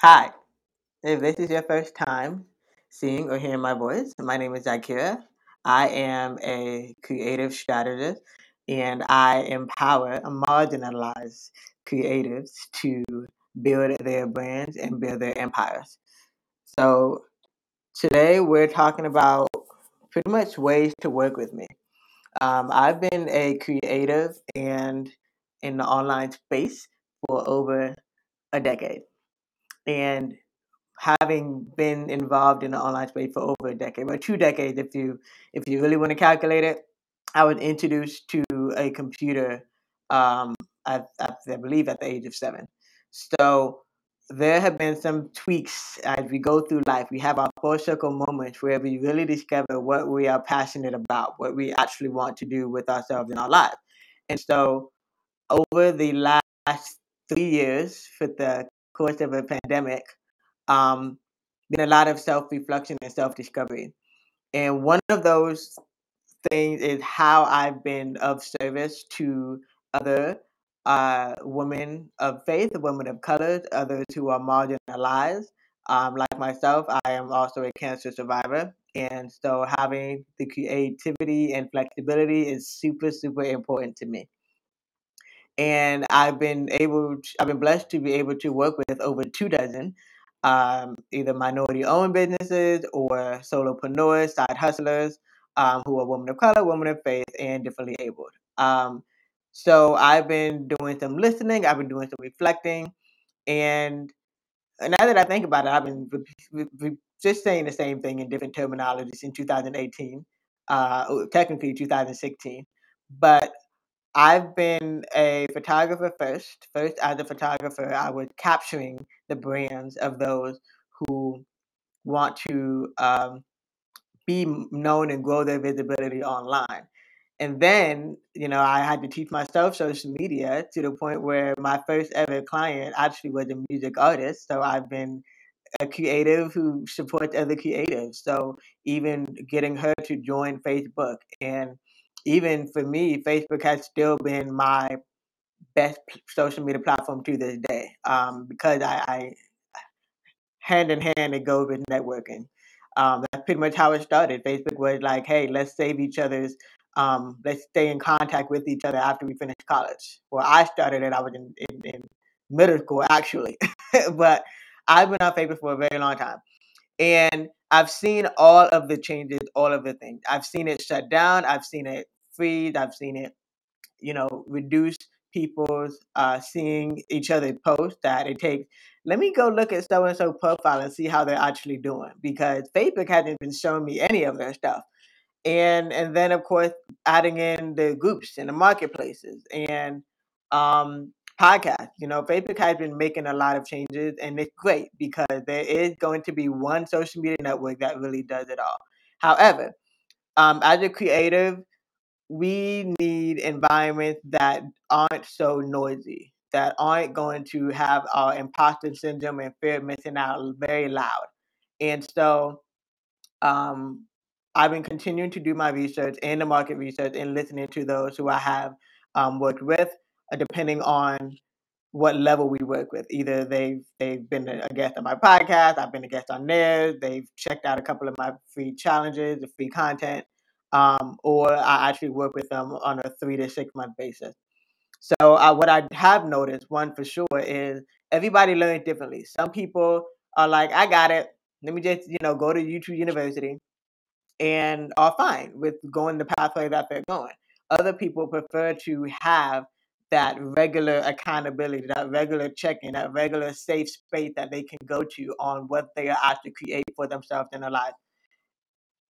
Hi, if this is your first time seeing or hearing my voice, my name is Akira. I am a creative strategist and I empower marginalized creatives to build their brands and build their empires. So today we're talking about pretty much ways to work with me. Um, I've been a creative and in the online space for over a decade. And having been involved in the online space for over a decade, or two decades if you if you really want to calculate it. I was introduced to a computer, um, I, I, I believe, at the age of seven. So there have been some tweaks as we go through life. We have our full circle moments where we really discover what we are passionate about, what we actually want to do with ourselves in our lives. And so over the last three years, for the course of a pandemic, um, been a lot of self reflection and self discovery. And one of those things is how I've been of service to other uh, women of faith, women of color, others who are marginalized. Um, like myself, I am also a cancer survivor. And so having the creativity and flexibility is super, super important to me and I've been able, to, I've been blessed to be able to work with over two dozen, um, either minority-owned businesses or solopreneurs, side hustlers, um, who are women of color, women of faith, and differently abled. Um, so I've been doing some listening, I've been doing some reflecting, and now that I think about it, I've been re- re- just saying the same thing in different terminologies in 2018, uh, technically 2016, but I've been a photographer first. First, as a photographer, I was capturing the brands of those who want to um, be known and grow their visibility online. And then, you know, I had to teach myself social media to the point where my first ever client actually was a music artist. So I've been a creative who supports other creatives. So even getting her to join Facebook and even for me, Facebook has still been my best social media platform to this day um, because I, I hand in hand it goes with networking. Um, that's pretty much how it started. Facebook was like, hey, let's save each other's, um, let's stay in contact with each other after we finish college. Well, I started it, I was in, in, in middle school actually, but I've been on Facebook for a very long time. And I've seen all of the changes, all of the things. I've seen it shut down, I've seen it freeze, I've seen it you know, reduce people's uh, seeing each other post that it takes. Let me go look at so and so profile and see how they're actually doing because Facebook hasn't been showing me any of their stuff. And and then of course adding in the groups and the marketplaces and um, podcasts. You know, Facebook has been making a lot of changes, and it's great because there is going to be one social media network that really does it all. However, um, as a creative, we need environments that aren't so noisy, that aren't going to have our imposter syndrome and fear of missing out very loud. And so um, I've been continuing to do my research and the market research and listening to those who I have um, worked with, depending on what level we work with. Either they've they've been a guest on my podcast, I've been a guest on theirs, they've checked out a couple of my free challenges, the free content, um, or I actually work with them on a three to six month basis. So uh, what I have noticed, one for sure, is everybody learns differently. Some people are like, I got it. Let me just, you know, go to YouTube University and are fine with going the pathway that they're going. Other people prefer to have that regular accountability, that regular check-in, that regular safe space that they can go to on what they are asked to create for themselves in their life.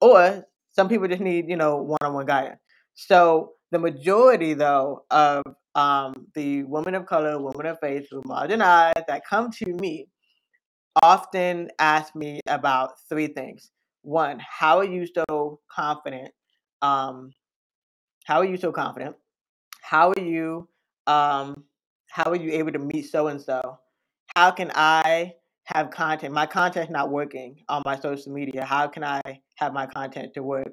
Or some people just need, you know, one-on-one guidance. So the majority, though, of um, the women of color, women of faith who marginalized that come to me often ask me about three things. One, how are you so confident? Um, how are you so confident? How are you um, how are you able to meet so and so? How can I have content? My content's not working on my social media. How can I have my content to work?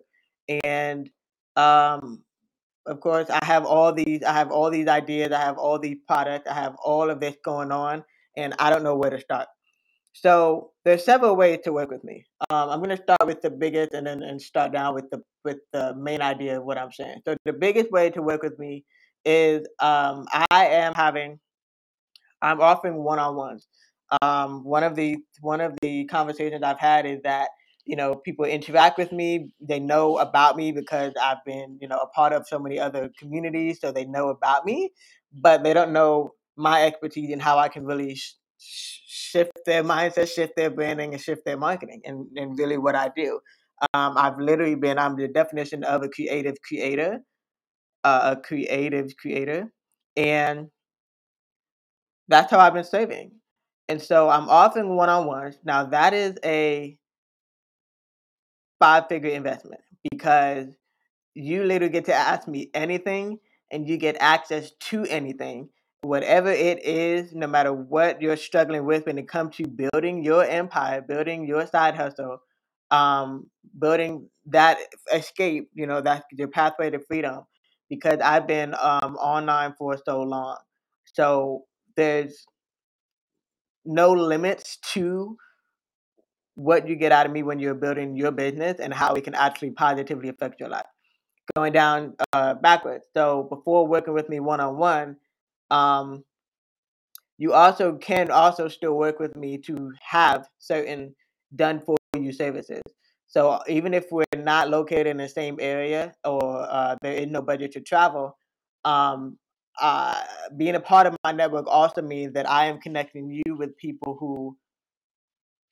And um, of course, I have all these. I have all these ideas. I have all these products. I have all of this going on, and I don't know where to start. So there's several ways to work with me. Um, I'm going to start with the biggest and then and start down with the with the main idea of what I'm saying. So the biggest way to work with me is um, I am having I'm offering one-on-ones. Um, one of the one of the conversations I've had is that you know people interact with me. They know about me because I've been you know a part of so many other communities, so they know about me, but they don't know my expertise and how I can really sh- shift their mindset, shift their branding, and shift their marketing, and, and really what I do. Um, I've literally been I'm the definition of a creative creator, uh, a creative creator, and that's how I've been saving. And so I'm offering one on ones. Now that is a five figure investment because you literally get to ask me anything and you get access to anything. Whatever it is, no matter what you're struggling with when it comes to building your empire, building your side hustle, um, building that escape, you know, that's your pathway to freedom. Because I've been um, online for so long. So there's no limits to what you get out of me when you're building your business and how it can actually positively affect your life. Going down uh, backwards. So before working with me one on one, you also can also still work with me to have certain done for you services. So even if we're not located in the same area or uh, there is no budget to travel, um, uh, being a part of my network also means that I am connecting you with people who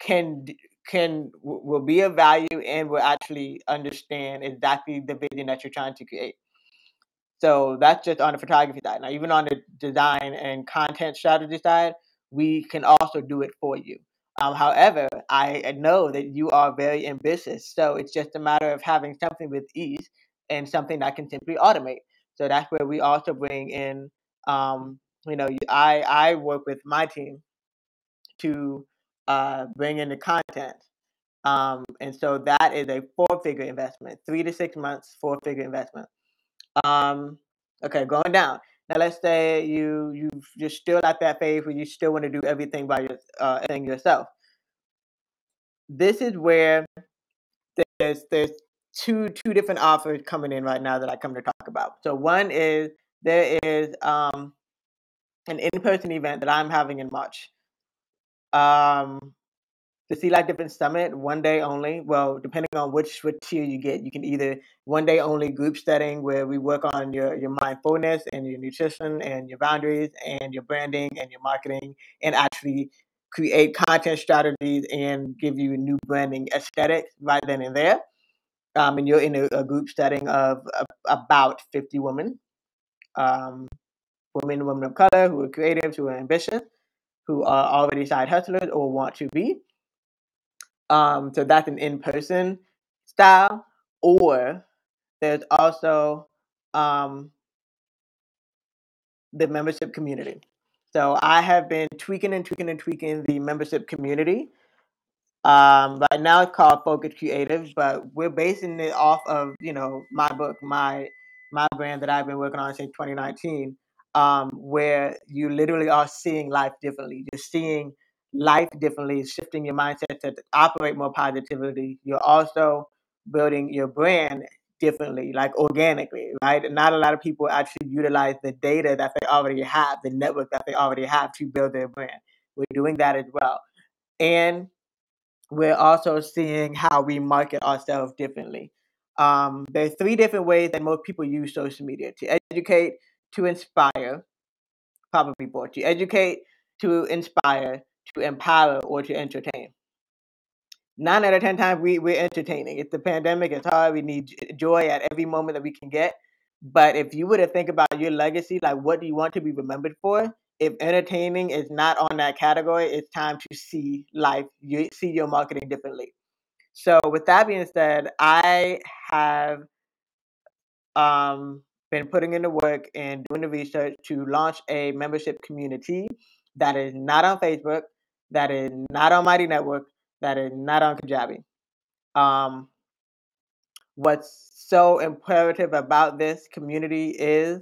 can can will be of value and will actually understand exactly the vision that you're trying to create. So that's just on the photography side. Now, even on the design and content strategy side, we can also do it for you. Um, however, I know that you are very ambitious, so it's just a matter of having something with ease and something that can simply automate. So that's where we also bring in, um, you know, I I work with my team to uh, bring in the content. Um, and so that is a four figure investment, three to six months, four figure investment. Um, okay, going down. Now let's say you you you're still at that phase where you still want to do everything by your uh, yourself. This is where there's there's two two different offers coming in right now that I come to talk about. So one is there is um, an in person event that I'm having in March. Um, the See Life Different Summit, one day only. Well, depending on which, which tier you get, you can either one day only group setting where we work on your, your mindfulness and your nutrition and your boundaries and your branding and your marketing and actually create content strategies and give you new branding aesthetics right then and there. Um, and you're in a, a group setting of, of, about 50 women, um, women, women of color who are creatives, who are ambitious, who are already side hustlers or want to be um, so that's an in-person style, or there's also um, the membership community. So I have been tweaking and tweaking and tweaking the membership community um, right now it's called Focus Creative, but we're basing it off of you know my book, my my brand that I've been working on since 2019, um, where you literally are seeing life differently. You're seeing life differently, shifting your mindset to operate more positively. You're also building your brand differently, like organically, right? Not a lot of people actually utilize the data that they already have, the network that they already have to build their brand. We're doing that as well. And we're also seeing how we market ourselves differently. Um, there's three different ways that most people use social media to educate, to inspire, probably four, to educate, to inspire, to empower, or to entertain. Nine out of 10 times we, we're entertaining. It's the pandemic, it's hard, we need joy at every moment that we can get. But if you were to think about your legacy, like what do you want to be remembered for? If entertaining is not on that category, it's time to see life, you see your marketing differently. So with that being said, I have um, been putting in the work and doing the research to launch a membership community that is not on Facebook, that is not on Mighty Network, that is not on Kajabi. Um, what's so imperative about this community is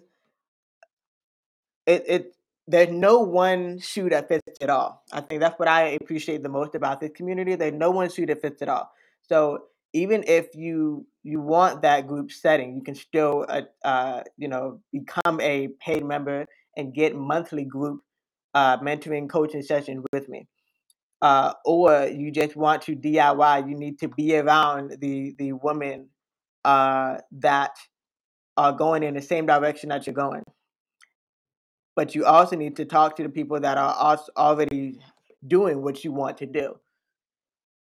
it, it there's no one shoe that fits it all. I think that's what I appreciate the most about this community. There's no one shoe that fits it all. So even if you you want that group setting, you can still uh, uh, you know become a paid member and get monthly group uh, mentoring coaching sessions with me. Uh, or you just want to DIY, you need to be around the the women uh, that are going in the same direction that you're going but you also need to talk to the people that are already doing what you want to do.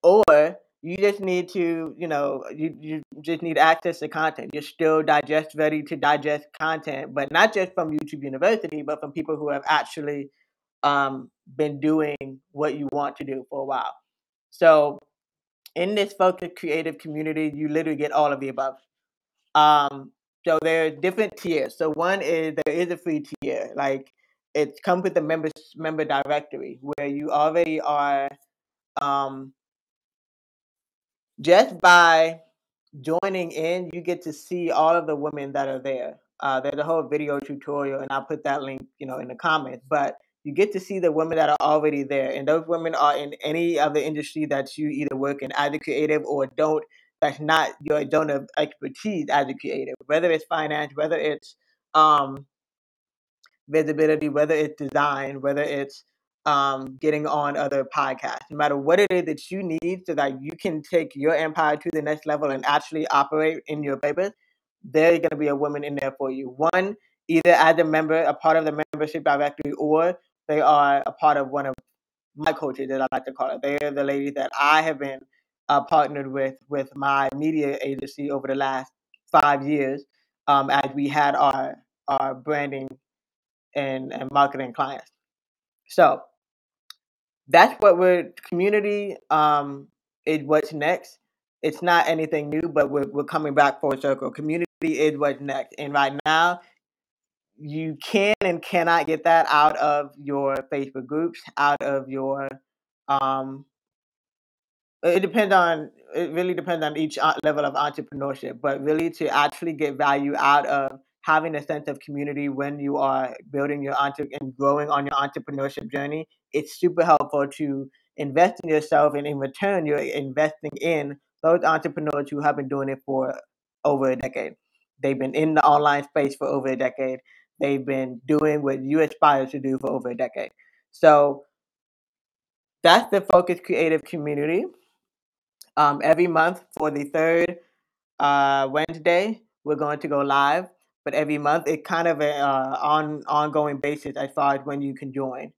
Or you just need to, you know, you, you just need access to content. You're still digest ready to digest content, but not just from YouTube University, but from people who have actually um, been doing what you want to do for a while. So in this focused creative community, you literally get all of the above. Um, so there are different tiers. So one is there is a free tier. Like it comes with the member member directory where you already are um, just by joining in, you get to see all of the women that are there. Uh, there's a whole video tutorial, and I'll put that link, you know, in the comments. But you get to see the women that are already there, and those women are in any other industry that you either work in a creative or don't. That's not your zone of expertise as a creative, whether it's finance, whether it's um, visibility, whether it's design, whether it's um, getting on other podcasts, no matter what it is that you need so that you can take your empire to the next level and actually operate in your papers, there's going to be a woman in there for you. One, either as a member, a part of the membership directory, or they are a part of one of my coaches that I like to call it. They're the ladies that I have been uh, partnered with with my media agency over the last five years um, as we had our our branding and, and marketing clients. So that's what we're community um, is what's next. It's not anything new, but we're, we're coming back full circle. Community is what's next. And right now, you can and cannot get that out of your Facebook groups, out of your um, it depends on it really depends on each uh, level of entrepreneurship but really to actually get value out of having a sense of community when you are building your entre- and growing on your entrepreneurship journey it's super helpful to invest in yourself and in return you're investing in those entrepreneurs who have been doing it for over a decade. They've been in the online space for over a decade they've been doing what you aspire to do for over a decade so that's the focus creative community um, every month for the third uh, Wednesday, we're going to go live. But every month, it's kind of a uh, on ongoing basis as far as when you can join.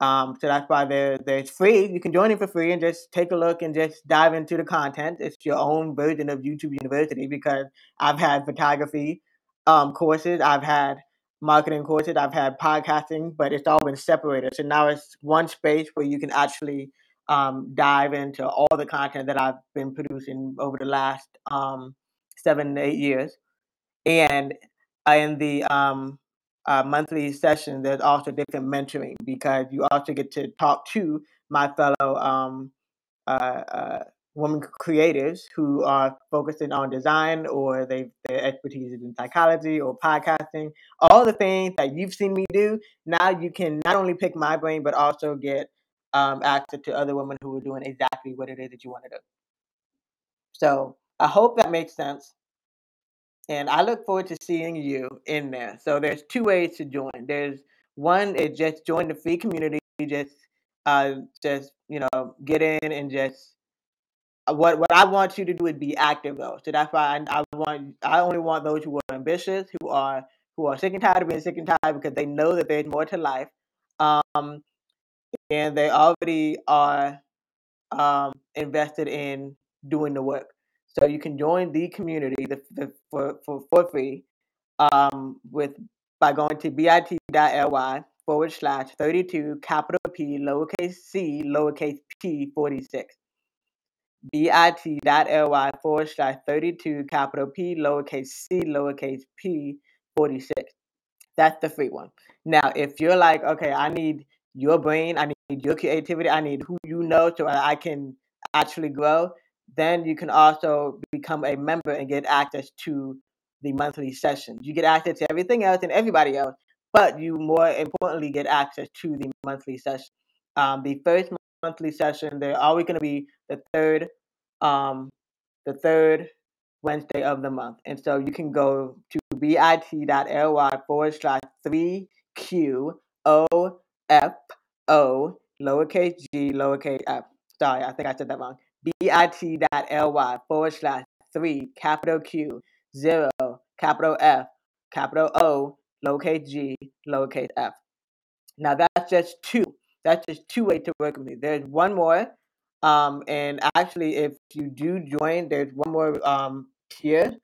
Um, so that's why there there's free. You can join it for free and just take a look and just dive into the content. It's your own version of YouTube University because I've had photography um, courses, I've had marketing courses, I've had podcasting, but it's all been separated. So now it's one space where you can actually um, dive into all the content that I've been producing over the last um, seven, eight years. And in the um, uh, monthly session, there's also different mentoring because you also get to talk to my fellow um, uh, uh, women creatives who are focusing on design or they their expertise is in psychology or podcasting. All the things that you've seen me do, now you can not only pick my brain but also get um, access to other women who are doing exactly what it is that you want to do. So I hope that makes sense. And I look forward to seeing you in there. So there's two ways to join. There's one is just join the free community, just uh just you know get in and just what what I want you to do is be active though. So that's why I, I want I only want those who are ambitious, who are who are sick and tired of being sick and tired because they know that there's more to life. Um, and they already are um, invested in doing the work. So you can join the community the, the, for, for, for free um, with by going to bit.ly forward slash 32 capital P lowercase c lowercase p 46. bit.ly forward slash 32 capital P lowercase c lowercase p 46. That's the free one. Now, if you're like, okay, I need your brain, I need your creativity, I need who you know so I can actually grow, then you can also become a member and get access to the monthly sessions. You get access to everything else and everybody else, but you more importantly get access to the monthly session. Um, the first monthly session, they're always going to be the third, um, the third Wednesday of the month. And so you can go to bit.ly forward slash 3Q O F O lowercase g lowercase f. Sorry, I think I said that wrong. bit.ly forward slash 3 capital Q 0 capital F capital O lowercase g lowercase f. Now that's just two. That's just two ways to work with me. There's one more. Um, and actually, if you do join, there's one more um, tier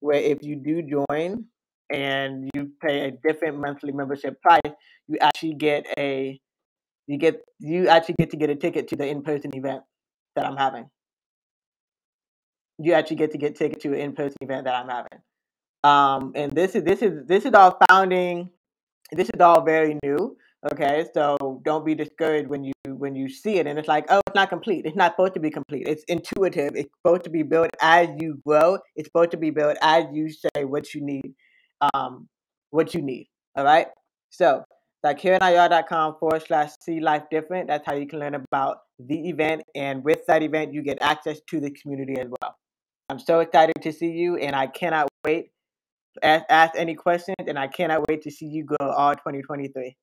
where if you do join and you pay a different monthly membership price, you actually get a you get you actually get to get a ticket to the in-person event that I'm having. You actually get to get ticket to an in-person event that I'm having. Um, and this is this is this is all founding. This is all very new. Okay, so don't be discouraged when you when you see it and it's like, oh, it's not complete. It's not supposed to be complete. It's intuitive. It's supposed to be built as you grow. It's supposed to be built as you say what you need, um, what you need. All right. So com forward slash see life different. That's how you can learn about the event, and with that event, you get access to the community as well. I'm so excited to see you, and I cannot wait. Ask, ask any questions, and I cannot wait to see you go all 2023.